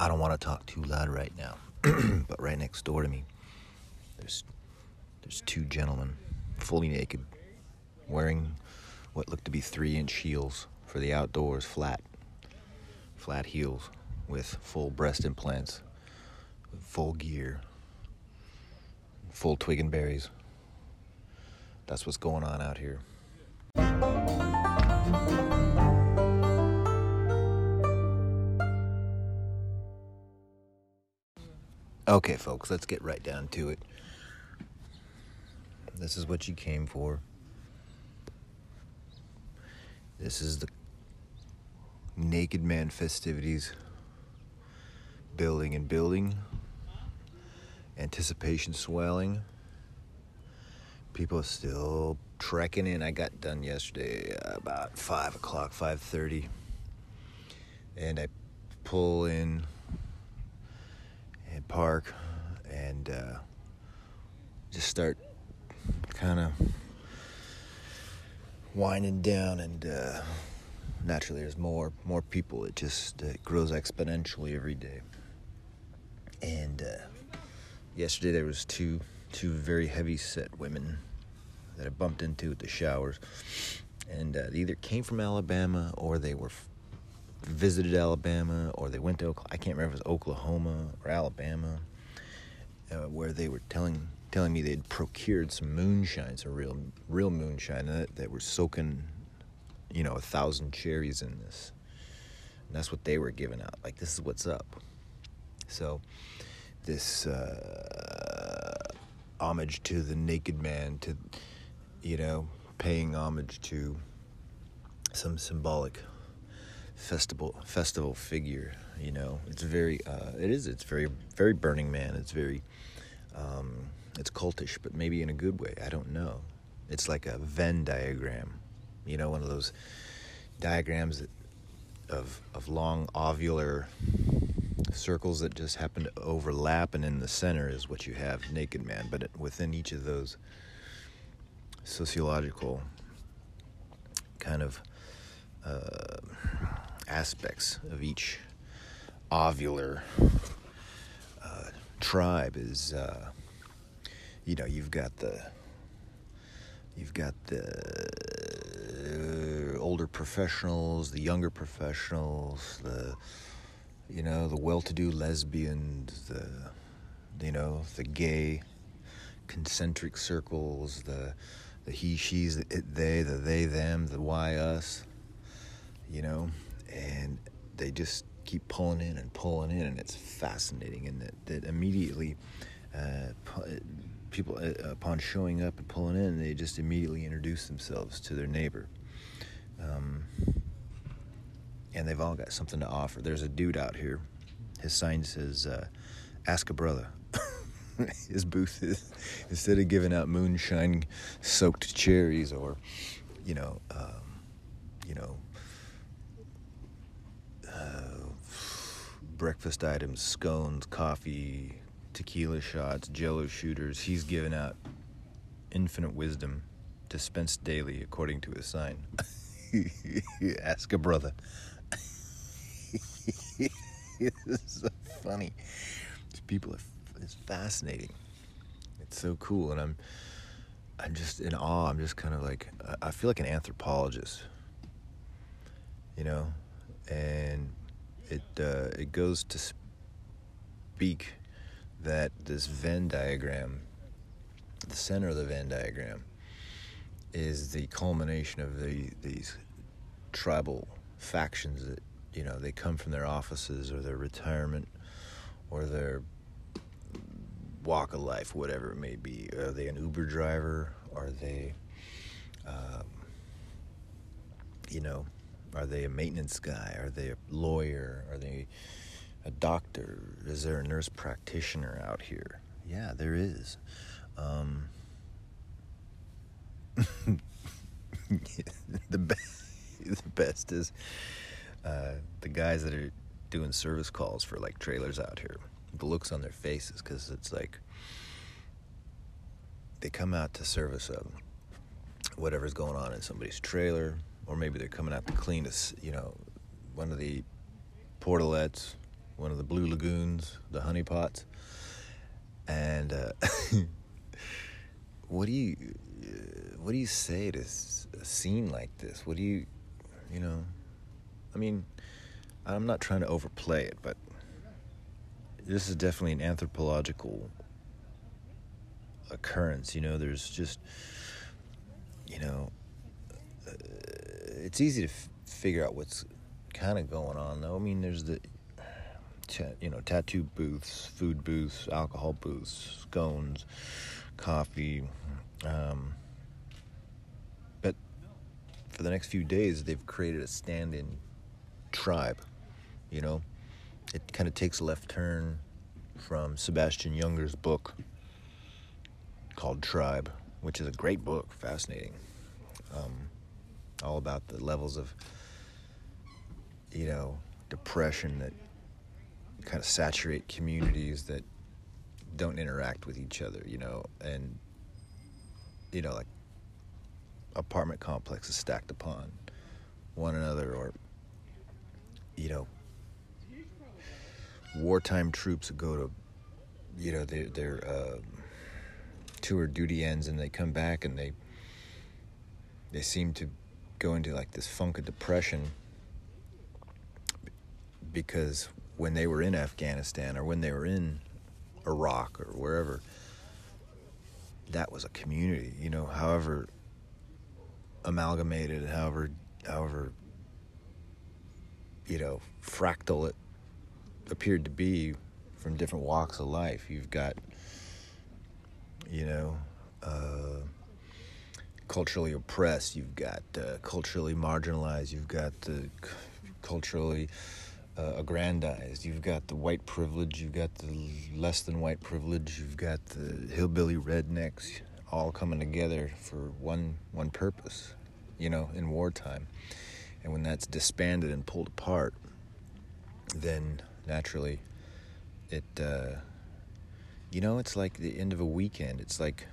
I don't want to talk too loud right now, but right next door to me, there's there's two gentlemen, fully naked, wearing what looked to be three-inch heels for the outdoors, flat, flat heels, with full breast implants, full gear, full twig and berries. That's what's going on out here. Okay, folks, let's get right down to it. This is what you came for. This is the Naked Man festivities. Building and building. Anticipation swelling. People are still trekking in. I got done yesterday about five o'clock, five thirty, and I pull in park and uh, just start kind of winding down and uh, naturally there's more more people. It just grows exponentially every day. And uh, yesterday there was two two very heavy set women that I bumped into at the showers. And uh, they either came from Alabama or they were visited Alabama or they went to I can't remember if it was Oklahoma or Alabama, uh, where they were telling telling me they'd procured some moonshine, some real real moonshine that, that were soaking, you know, a thousand cherries in this. And that's what they were giving out. Like this is what's up. So, this uh, homage to the naked man, to you know, paying homage to some symbolic festival festival figure. You know, it's very uh, it is it's very very Burning Man. It's very um, it's cultish, but maybe in a good way. I don't know. It's like a Venn diagram. You know, one of those diagrams that, of of long ovular circles that just happen to overlap, and in the center is what you have, Naked Man. But within each of those sociological kind of uh, aspects of each ovular uh, tribe is, uh, you know, you've got the you've got the older professionals, the younger professionals, the you know the well-to-do lesbians, the you know the gay concentric circles, the the he, she's, the it, they, the they, them, the why, us, you know, and they just keep pulling in and pulling in, and it's fascinating. And that, that immediately, uh, people, uh, upon showing up and pulling in, they just immediately introduce themselves to their neighbor. Um, and they've all got something to offer. There's a dude out here. His sign says, uh, "Ask a brother." His booth is instead of giving out moonshine soaked cherries or, you know, um, you know, breakfast items, scones, coffee, tequila shots, jello shooters. He's given out infinite wisdom dispensed daily according to his sign. Ask a brother. it's so funny. These people are it's fascinating. It's so cool and I'm I'm just in awe. I'm just kind of like I feel like an anthropologist. You know? And it uh, it goes to speak that this Venn diagram, the center of the Venn diagram, is the culmination of the these tribal factions that you know they come from their offices or their retirement or their walk of life, whatever it may be. Are they an Uber driver? Are they, um, you know, are they a maintenance guy? Are they a lawyer? Are they a doctor? Is there a nurse practitioner out here? Yeah, there is. Um, the, best, the best is uh, the guys that are doing service calls for like trailers out here. The looks on their faces because it's like they come out to service a, whatever's going on in somebody's trailer or maybe they're coming out to clean us, you know, one of the portalettes, one of the blue lagoons, the honeypots. And uh, what do you what do you say to a scene like this? What do you you know? I mean, I'm not trying to overplay it, but this is definitely an anthropological occurrence. You know, there's just you know, uh, it's easy to f- figure out what's kind of going on though. I mean, there's the you know tattoo booths, food booths, alcohol booths, scones, coffee. Um, but for the next few days, they've created a stand-in tribe. You know, it kind of takes a left turn from Sebastian Junger's book called Tribe, which is a great book, fascinating. Um, all about the levels of, you know, depression that kind of saturate communities that don't interact with each other, you know, and, you know, like apartment complexes stacked upon one another or, you know, wartime troops go to, you know, their, their uh, tour duty ends and they come back and they, they seem to go into like this funk of depression because when they were in Afghanistan or when they were in Iraq or wherever, that was a community, you know, however amalgamated, however, however, you know, fractal it appeared to be from different walks of life. You've got, you know, uh, culturally oppressed, you've got uh, culturally marginalized, you've got the culturally uh, aggrandized, you've got the white privilege, you've got the less than white privilege, you've got the hillbilly rednecks, all coming together for one one purpose, you know, in wartime. And when that's disbanded and pulled apart, then naturally, it, uh, you know, it's like the end of a weekend. It's like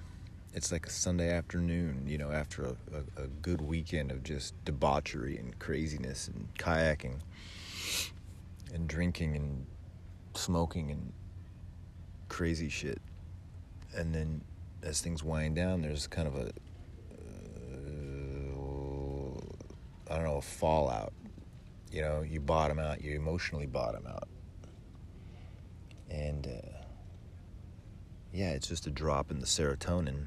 it's like a Sunday afternoon, you know, after a, a, a, good weekend of just debauchery and craziness and kayaking and drinking and smoking and crazy shit. And then as things wind down, there's kind of a, uh, I don't know, a fallout. You know, you bottom out, you emotionally bottom out. And, uh, yeah, it's just a drop in the serotonin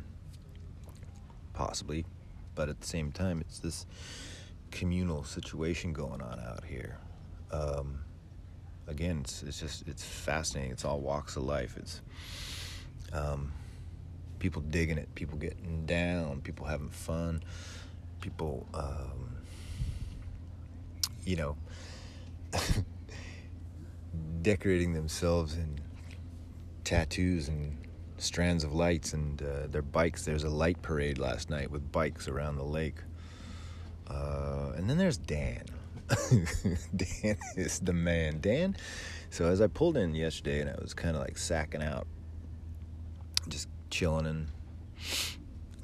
possibly, but at the same time, it's this communal situation going on out here. Um, again, it's, it's just it's fascinating. It's all walks of life. It's um, people digging it, people getting down, people having fun, people, um, you know, decorating themselves in tattoos and strands of lights and uh, their bikes. There's a light parade last night with bikes around the lake. Uh, and then there's Dan. Dan is the man. Dan. So as I pulled in yesterday and I was kind of like sacking out, just chilling in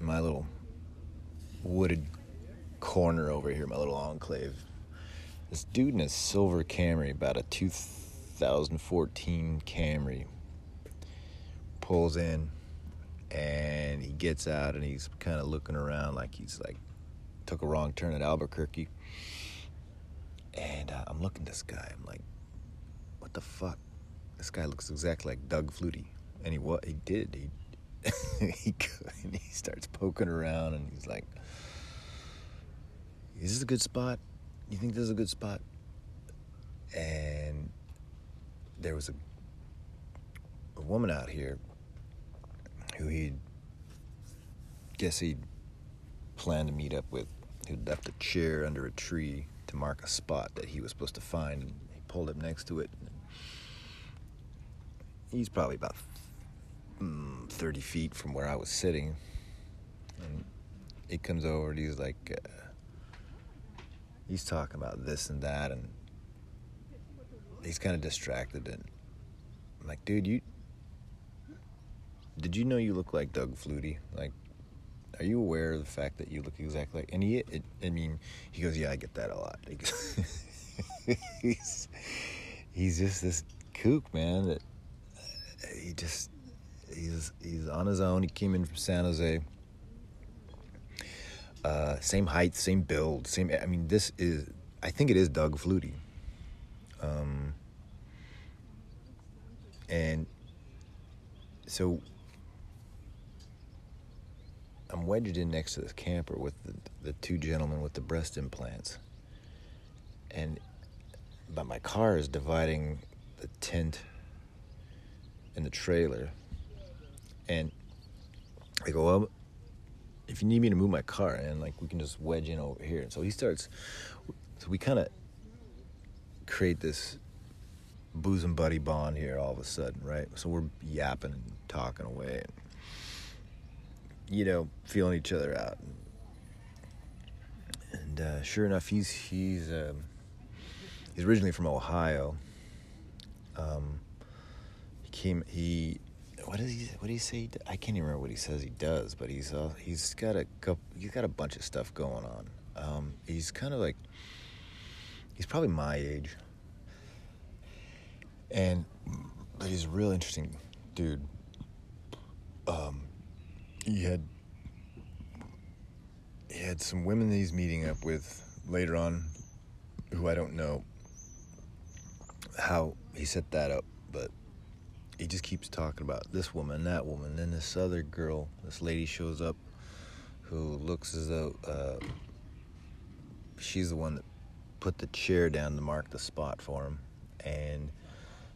my little wooded corner over here, my little enclave. This dude in a silver Camry, about a 2014 Camry, pulls in and he gets out and he's kind of looking around like he's like took a wrong turn at Albuquerque. And uh, I'm looking at this guy. I'm like, what the fuck? This guy looks exactly like Doug Flutie. And he what he did. He he and he starts poking around and he's like, "Is this a good spot? You think this is a good spot?" And there was a a woman out here who he guess he'd planned to meet up with, who'd left a chair under a tree to mark a spot that he was supposed to find. And he pulled up next to it. He's probably about mm, 30 feet from where I was sitting. And he comes over and he's like, uh, he's talking about this and that. And he's kind of distracted. And I'm like, dude, you did you know you look like Doug Flutie? Like, are you aware of the fact that you look exactly like? And he, it, I mean, he goes, yeah, I get that a lot. He's, he's just this kook, man. That he just he's he's on his own. He came in from San Jose. Uh, same height, same build, same. I mean, this is. I think it is Doug Flutie. Um, and so Wedged in next to this camper with the, the two gentlemen with the breast implants. And but my car is dividing the tent and the trailer. And I go, well, if you need me to move my car, and like we can just wedge in over here. And so he starts. So we kind of create this bosom buddy bond here all of a sudden, right? So we're yapping and talking away, and you know, feeling each other out. And uh, sure enough, he's he's um, he's originally from Ohio. Um, he came he what does he what do he say? I can't even remember what he says he does, but he's uh, he's got a he's got a bunch of stuff going on. Um, he's kind of like he's probably my age, and but he's a real interesting dude. Um, he had he had some women he's meeting up with later on, who I don't know how he set that up, but he just keeps talking about this woman, that woman, then this other girl, this lady shows up who looks as though uh, she's the one that put the chair down to mark the spot for him, and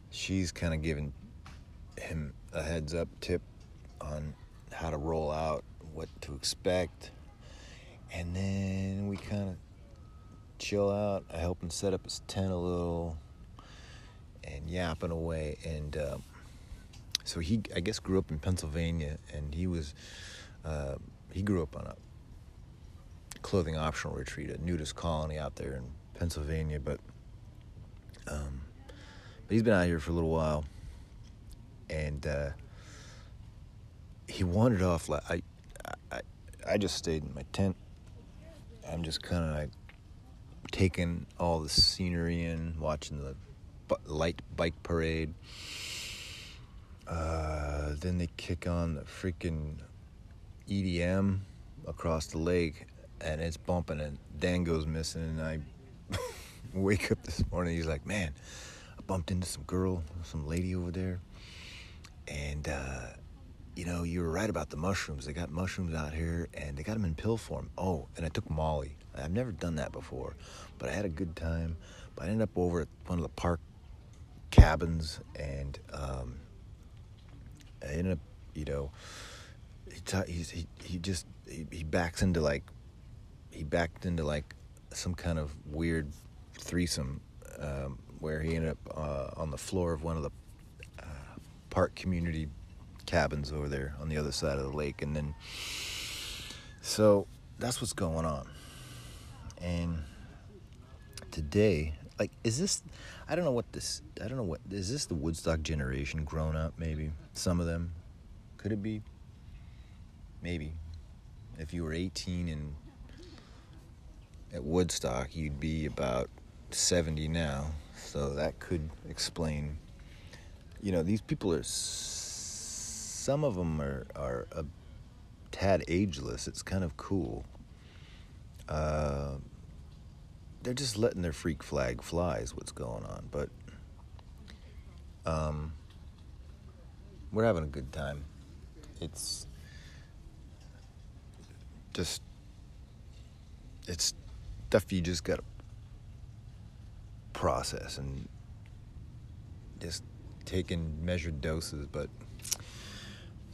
she's kind of giving him a heads up tip on how to roll out, what to expect, and then we kind of chill out. I help him set up his tent a little and yapping away, and uh, so he, I guess, grew up in Pennsylvania, and he was, uh, he grew up on a clothing optional retreat, a nudist colony out there in Pennsylvania, but, um, but he's been out here for a little while, and uh, he wandered off. Like I, I, I just stayed in my tent. I'm just kind of like taking all the scenery in, watching the light bike parade. Uh, then they kick on the freaking EDM across the lake, and it's bumping, and Dan goes missing, and I wake up this morning. He's like, "Man, I bumped into some girl, some lady over there, and uh, you know, you were right about the mushrooms. They got mushrooms out here, and they got them in pill form. Oh, and I took Molly. I've never done that before, but I had a good time. But I ended up over at one of the park cabins, and um, I ended up, you know, he ta- he he just he, he backs into like he backed into like some kind of weird threesome um, where he ended up uh, on the floor of one of the uh, park community cabins over there on the other side of the lake, and then so that's what's going on. And today, like, is this? I don't know what this. I don't know what is this. The Woodstock generation grown up? Maybe some of them. Could it be? Maybe. If you were 18 and at Woodstock, you'd be about 70 now. So that could explain. You know, these people are some of them are, are a tad ageless. It's kind of cool. Uh, they're just letting their freak flag fly, is what's going on. But um, we're having a good time. It's just, it's stuff you just gotta process and just taking measured doses, but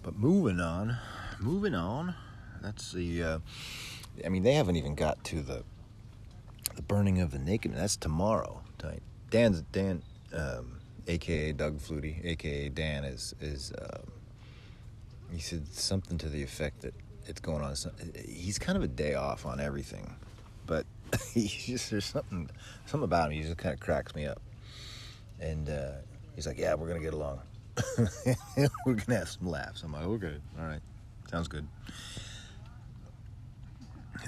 but moving on, moving on. That's the. Uh, I mean, they haven't even got to the the burning of the naked. That's tomorrow. Dan's Dan, um, aka Doug Flutie, aka Dan, is is. Um, he said something to the effect that it's going on. He's kind of a day off on everything, but he's just there's something something about him. He just kind of cracks me up, and uh, he's like, "Yeah, we're gonna get along." we're gonna have some laughs. I'm like, okay, all right, sounds good.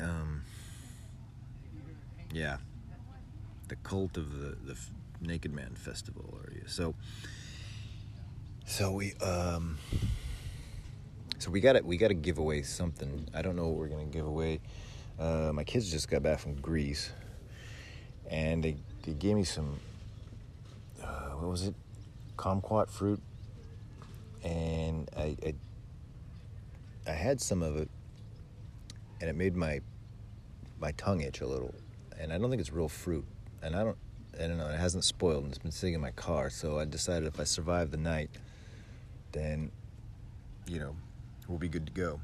Um, yeah, the cult of the the Naked Man Festival are you? So, so we um, so we got to we got to give away something. I don't know what we're gonna give away. Uh, my kids just got back from Greece, and they they gave me some. Uh, what was it? Kumquat fruit, and I, I I had some of it, and it made my my tongue itch a little. And I don't think it's real fruit, and I don't I don't know. It hasn't spoiled, and it's been sitting in my car. So I decided if I survive the night, then you know we'll be good to go.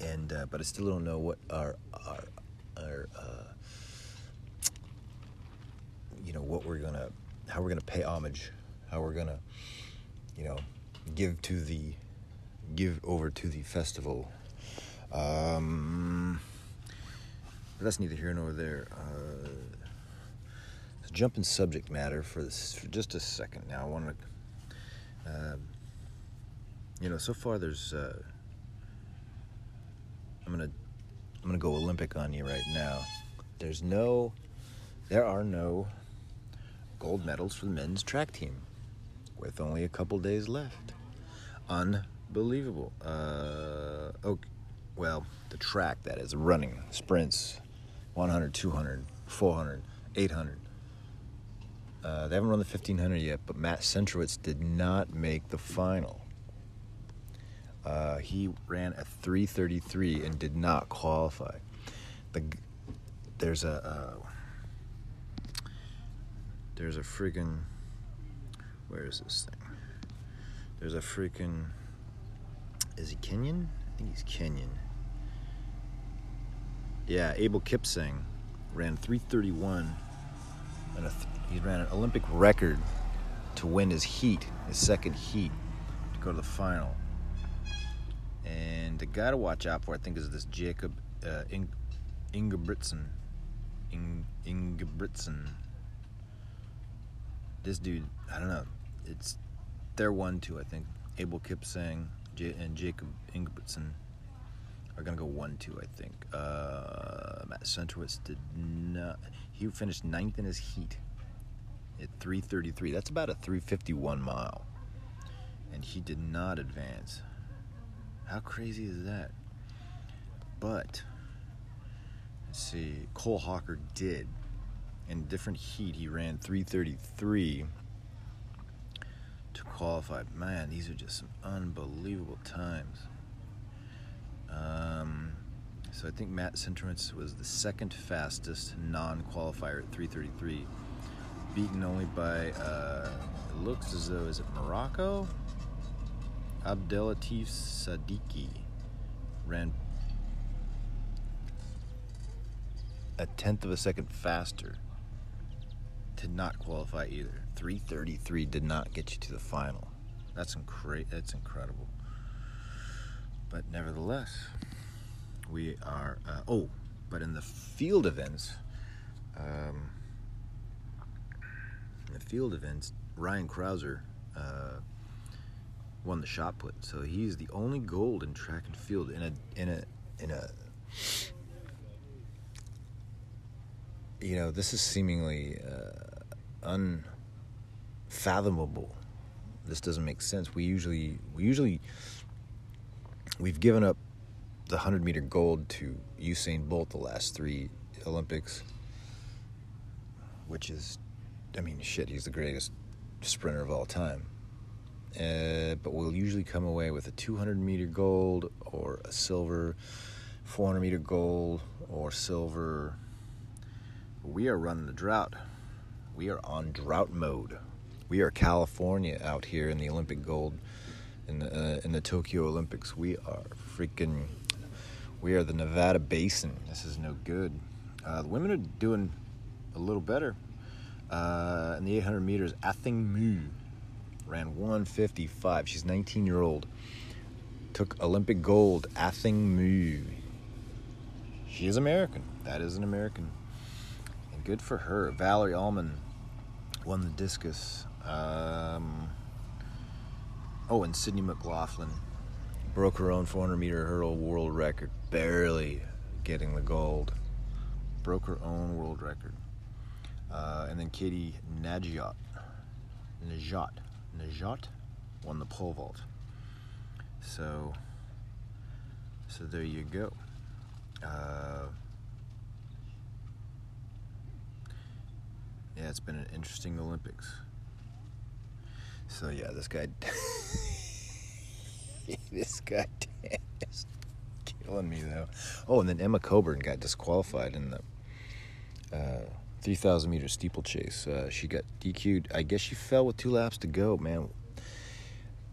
And uh, but I still don't know what our our our uh, you know what we're gonna how we're gonna pay homage, how we're gonna you know give to the give over to the festival. Um, but that's neither here nor there. Uh, jump in subject matter for this for just a second. Now I want to, uh, you know, so far there's. Uh, I'm gonna I'm gonna go Olympic on you right now. There's no, there are no gold medals for the men's track team, with only a couple days left. Unbelievable. Uh, oh, well, the track that is running sprints, 100, 200, 400, 800. Uh, they haven't run the 1500 yet, but Matt Centrowitz did not make the final. Uh, he ran a 333 and did not qualify. The there's a uh, there's a freaking where is this thing? There's a freaking is he Kenyan? I think he's Kenyan. Yeah, Abel Kipsang ran 331 and he ran an Olympic record to win his heat, his second heat, to go to the final. And the guy to watch out for, I think, is this Jakob uh. Ing- Ingebrigtsen. This dude, I don't know. It's they're one two, I think. Abel Kipsang and Jakob Ingebrigtsen are gonna go one two, I think. Uh, Matt Centrowitz did not. He finished ninth in his heat at 333. That's about a 351 mile, and he did not advance. How crazy is that? But let's see, Cole Hocker did. In different heat, he ran 333 qualify. Man, these are just some unbelievable times. Um, so I think Matt Centrowitz was the second fastest non-qualifier at 333, beaten only by uh, it looks as though is it Morocco? Abdelatif Sadiki ran a tenth of a second faster. Did not qualify either. 333 did not get you to the final. That's incre- That's incredible. But nevertheless, we are. Uh, oh, but in the field events, um, in the field events, Ryan Crouser uh, won the shot put. So he's the only gold in track and field in a in a in a. You know, this is seemingly uh, unfathomable. This doesn't make sense. We usually we usually we've given up the 100 meter gold to Usain Bolt the last three Olympics, which is, I mean, shit, he's the greatest sprinter of all time. Uh, but we'll usually come away with a 200 meter gold or a silver, 400 meter gold or silver. We are running the drought. We are on drought mode. We are California out here in the Olympic gold in the uh, in the Tokyo Olympics. We are freaking. We are the Nevada Basin. This is no good. Uh, the women are doing a little better. Uh, in the 800 meters, Athing Mu ran 155. She's 19 year old. Took Olympic gold. Athing Mu. She is American. That is an American. And good for her. Valarie Allman won the discus. Um, oh, and Sydney McLaughlin broke her own 400 meter hurdle world record, barely getting the gold. Broke her own world record. Uh, and then Katie Nageotte, Nageotte, Nageotte won the pole vault. So, so there you go. Uh, yeah, it's been an interesting Olympics. So yeah, this guy, this guy is killing me though. Oh, and then Emma Coburn got disqualified in the uh, 3,000 meter steeplechase. Uh, she got DQ'd. I guess she fell with two laps to go. Man,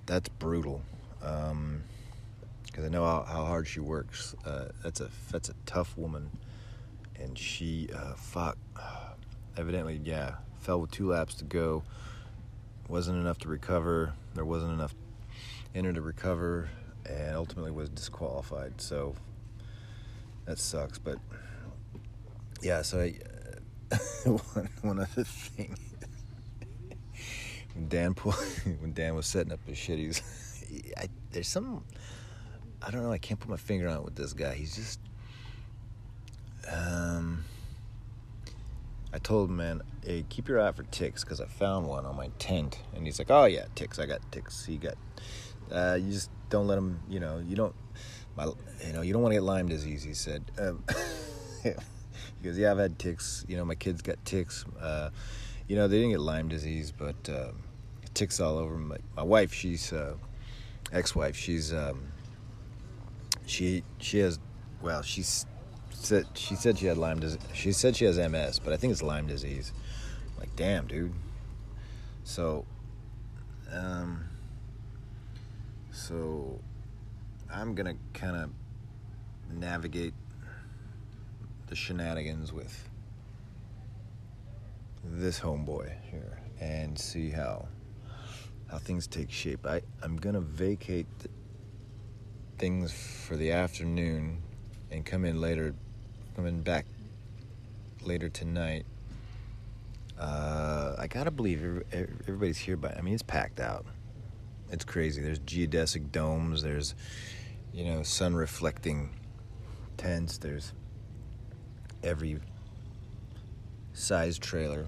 that's brutal. Because um, I know how, how, hard she works. Uh, that's a that's a tough woman, and she uh, fuck. Evidently, yeah, fell with two laps to go wasn't enough to recover. There wasn't enough in her to recover, and ultimately was disqualified. So that sucks. But yeah, so I, one, one other thing. when Dan pulled, when Dan was setting up his shitties, I, there's some I don't know. I can't put my finger on it with this guy. He's just um I told him, man, hey, keep your eye for ticks because I found one on my tent. And he's like, oh, yeah, ticks. I got ticks. He got, uh, you just don't let them, you know, you don't, my, you know, you don't want to get Lyme disease, he said. Um, he goes, yeah, I've had ticks. You know, my kids got ticks. Uh, you know, they didn't get Lyme disease, but uh, ticks all over. My, my wife, she's, uh, ex-wife, she's, um, she, she has, well, she's said she said she had Lyme disease. She said she has MS, but I think it's Lyme disease. I'm like, damn, dude. So, um, so I'm gonna kind of navigate the shenanigans with this homeboy here and see how how things take shape. I I'm gonna vacate things for the afternoon and come in later coming back later tonight. Uh, I gotta believe everybody's here, but I mean, it's packed out. It's crazy. There's geodesic domes. There's, you know, sun reflecting tents. There's every size trailer,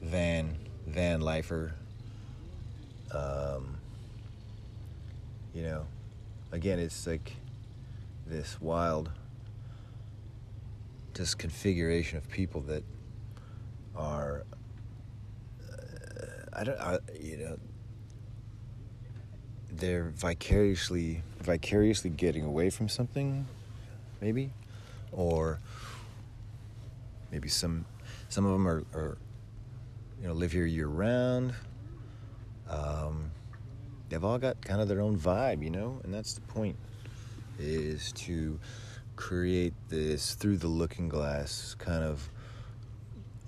van, van lifer. Um, you know, again, it's like this wild this configuration of people that are uh, I don't I, you know they're vicariously vicariously getting away from something maybe? Or maybe some some of them are, are you know live here year round um, they've all got kind of their own vibe you know? And that's the point is to create this through the looking glass kind of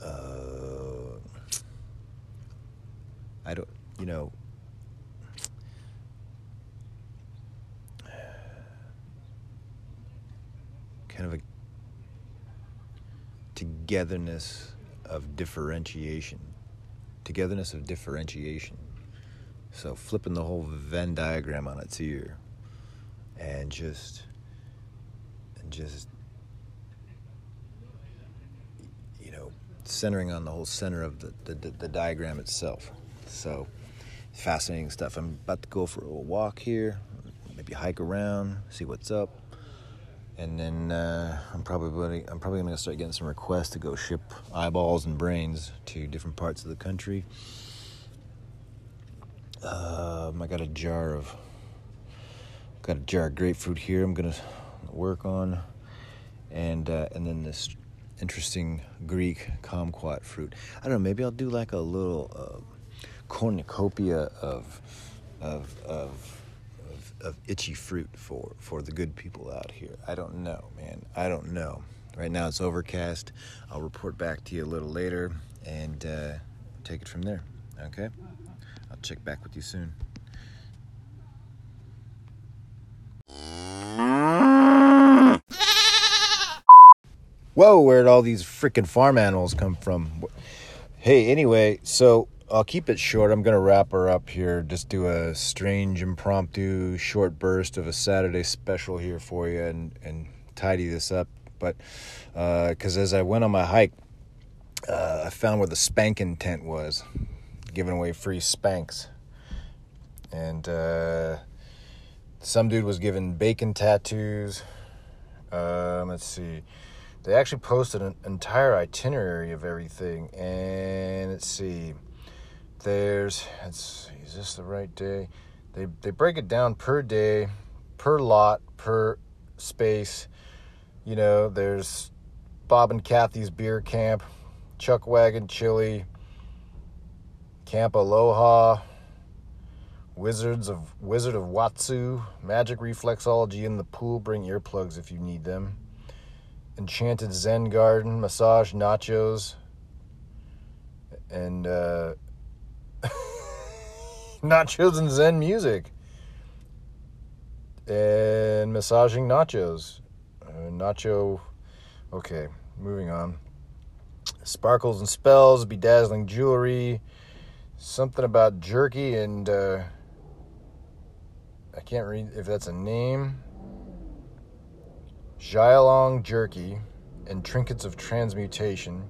uh, I don't you know kind of a togetherness of differentiation togetherness of differentiation. So flipping the whole Venn diagram on its ear and just just you know centering on the whole center of the, the, the diagram itself so fascinating stuff i'm about to go for a walk here maybe hike around see what's up and then uh, I'm probably I'm probably gonna start getting some requests to go ship eyeballs and brains to different parts of the country. Um, I got a jar of got a jar of grapefruit here. I'm gonna work on, and uh, and then this interesting Greek kumquat fruit. I don't know. Maybe I'll do like a little uh, cornucopia of of of of itchy fruit for for the good people out here. I don't know, man. I don't know. Right now it's overcast. I'll report back to you a little later and uh, take it from there. Okay. I'll check back with you soon. Whoa, where'd all these freaking farm animals come from? Hey, anyway, so I'll keep it short. I'm going to wrap her up here. Just do a strange, impromptu, short burst of a Saturday special here for you and, and tidy this up. But because uh, as I went on my hike, uh, I found where the spanking tent was, giving away free spanks. And uh, some dude was giving bacon tattoos. Um, let's see. They actually posted an entire itinerary of everything. And let's see. There's, let's see, is this the right day? They, they break it down per day, per lot, per space. You know, there's Bob and Kathy's beer camp, Chuck Wagon Chili, Camp Aloha, Wizards of Wizard of Watsu, Magic Reflexology in the pool. Bring earplugs if you need them. Enchanted Zen Garden, massage nachos, and uh, nachos and Zen music, and massaging nachos. Uh, nacho. Okay, moving on. Sparkles and spells, bedazzling jewelry, something about jerky and. Uh, I can't read if that's a name. Xiaolong jerky and trinkets of transmutation.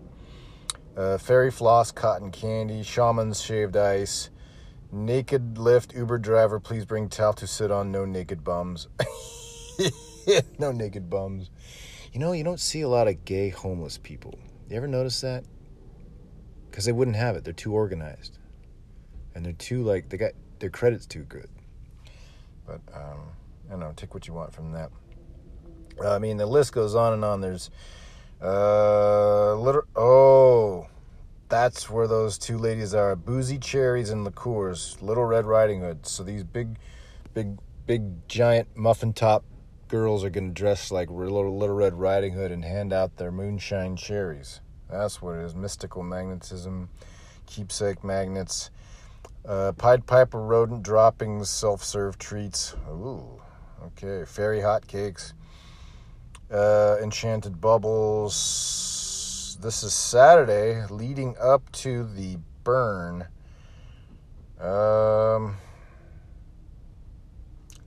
Uh, fairy floss, cotton candy, shaman's shaved ice, naked lift, Uber driver, please bring towel to sit on, no naked bums. no naked bums. You know, you don't see a lot of gay homeless people. You ever notice that? Because they wouldn't have it. They're too organized. And they're too, like, they got their credit's too good. But um, I don't know. Take what you want from that. I mean, the list goes on and on. There's uh, liter- oh, that's where those two ladies are: boozy cherries and liqueurs. Little Red Riding Hood. So these big, big, big, giant muffin top girls are going to dress like little, little Red Riding Hood and hand out their moonshine cherries. That's what it is. Mystical magnetism, keepsake magnets. Uh, Pied Piper rodent droppings, self serve treats. Ooh, okay. Fairy hot cakes. Uh, enchanted bubbles. This is Saturday, leading up to the burn. Um.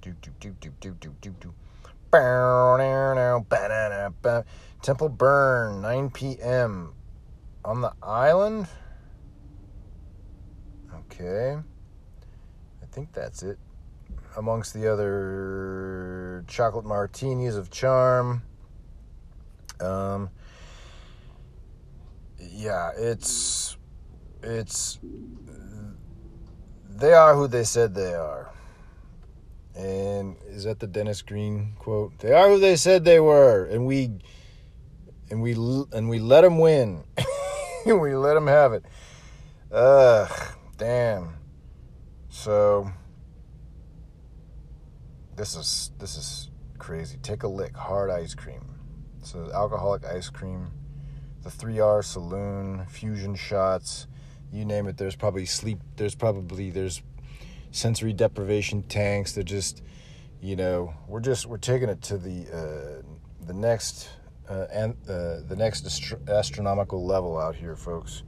Do do do do do do do do. Temple burn, 9 p.m. on the island. Okay. I think that's it. Amongst the other chocolate martinis of charm. Um yeah, it's it's they are who they said they are. And is that the Dennis Green quote? They are who they said they were, and we and we and we let them win. we let them have it. Ugh. Damn. So this is this is crazy. Take a lick, hard ice cream. So alcoholic ice cream, the 3R saloon, fusion shots, you name it. There's probably sleep. There's probably there's sensory deprivation tanks. They're just, you know, we're just we're taking it to the uh, the next uh, and uh, the next astro- astronomical level out here, folks.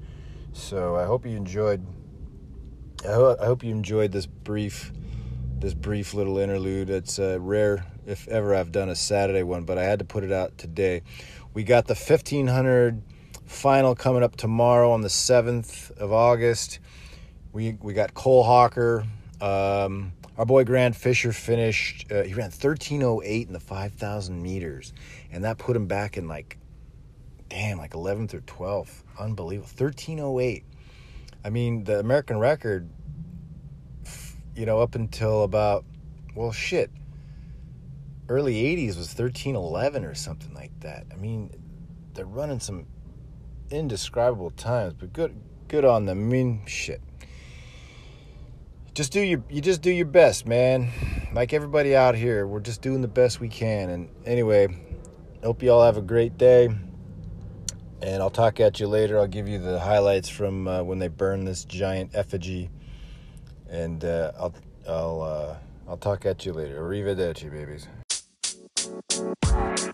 So I hope you enjoyed I, ho- I hope you enjoyed this brief this brief little interlude. It's uh, rare if ever I've done a Saturday one, but I had to put it out today. We got the 1500 final coming up tomorrow on the 7th of August. We we got Cole Hocker. Um, our boy Grant Fisher finished. Uh, he ran 1308 in the 5,000 meters, and that put him back in like, damn, like 11th or 12th. Unbelievable. 1308. I mean, the American record, you know, up until about, well, shit, early 80s was 1311 or something like that. I mean, they're running some indescribable times, but good good on them. I mean, shit. Just do your you just do your best, man. Like everybody out here, we're just doing the best we can. And anyway, hope you all have a great day and I'll talk at you later. I'll give you the highlights from uh, when they burn this giant effigy, and uh, I'll I'll uh, I'll talk at you later. Arrivederci, babies. Thank you.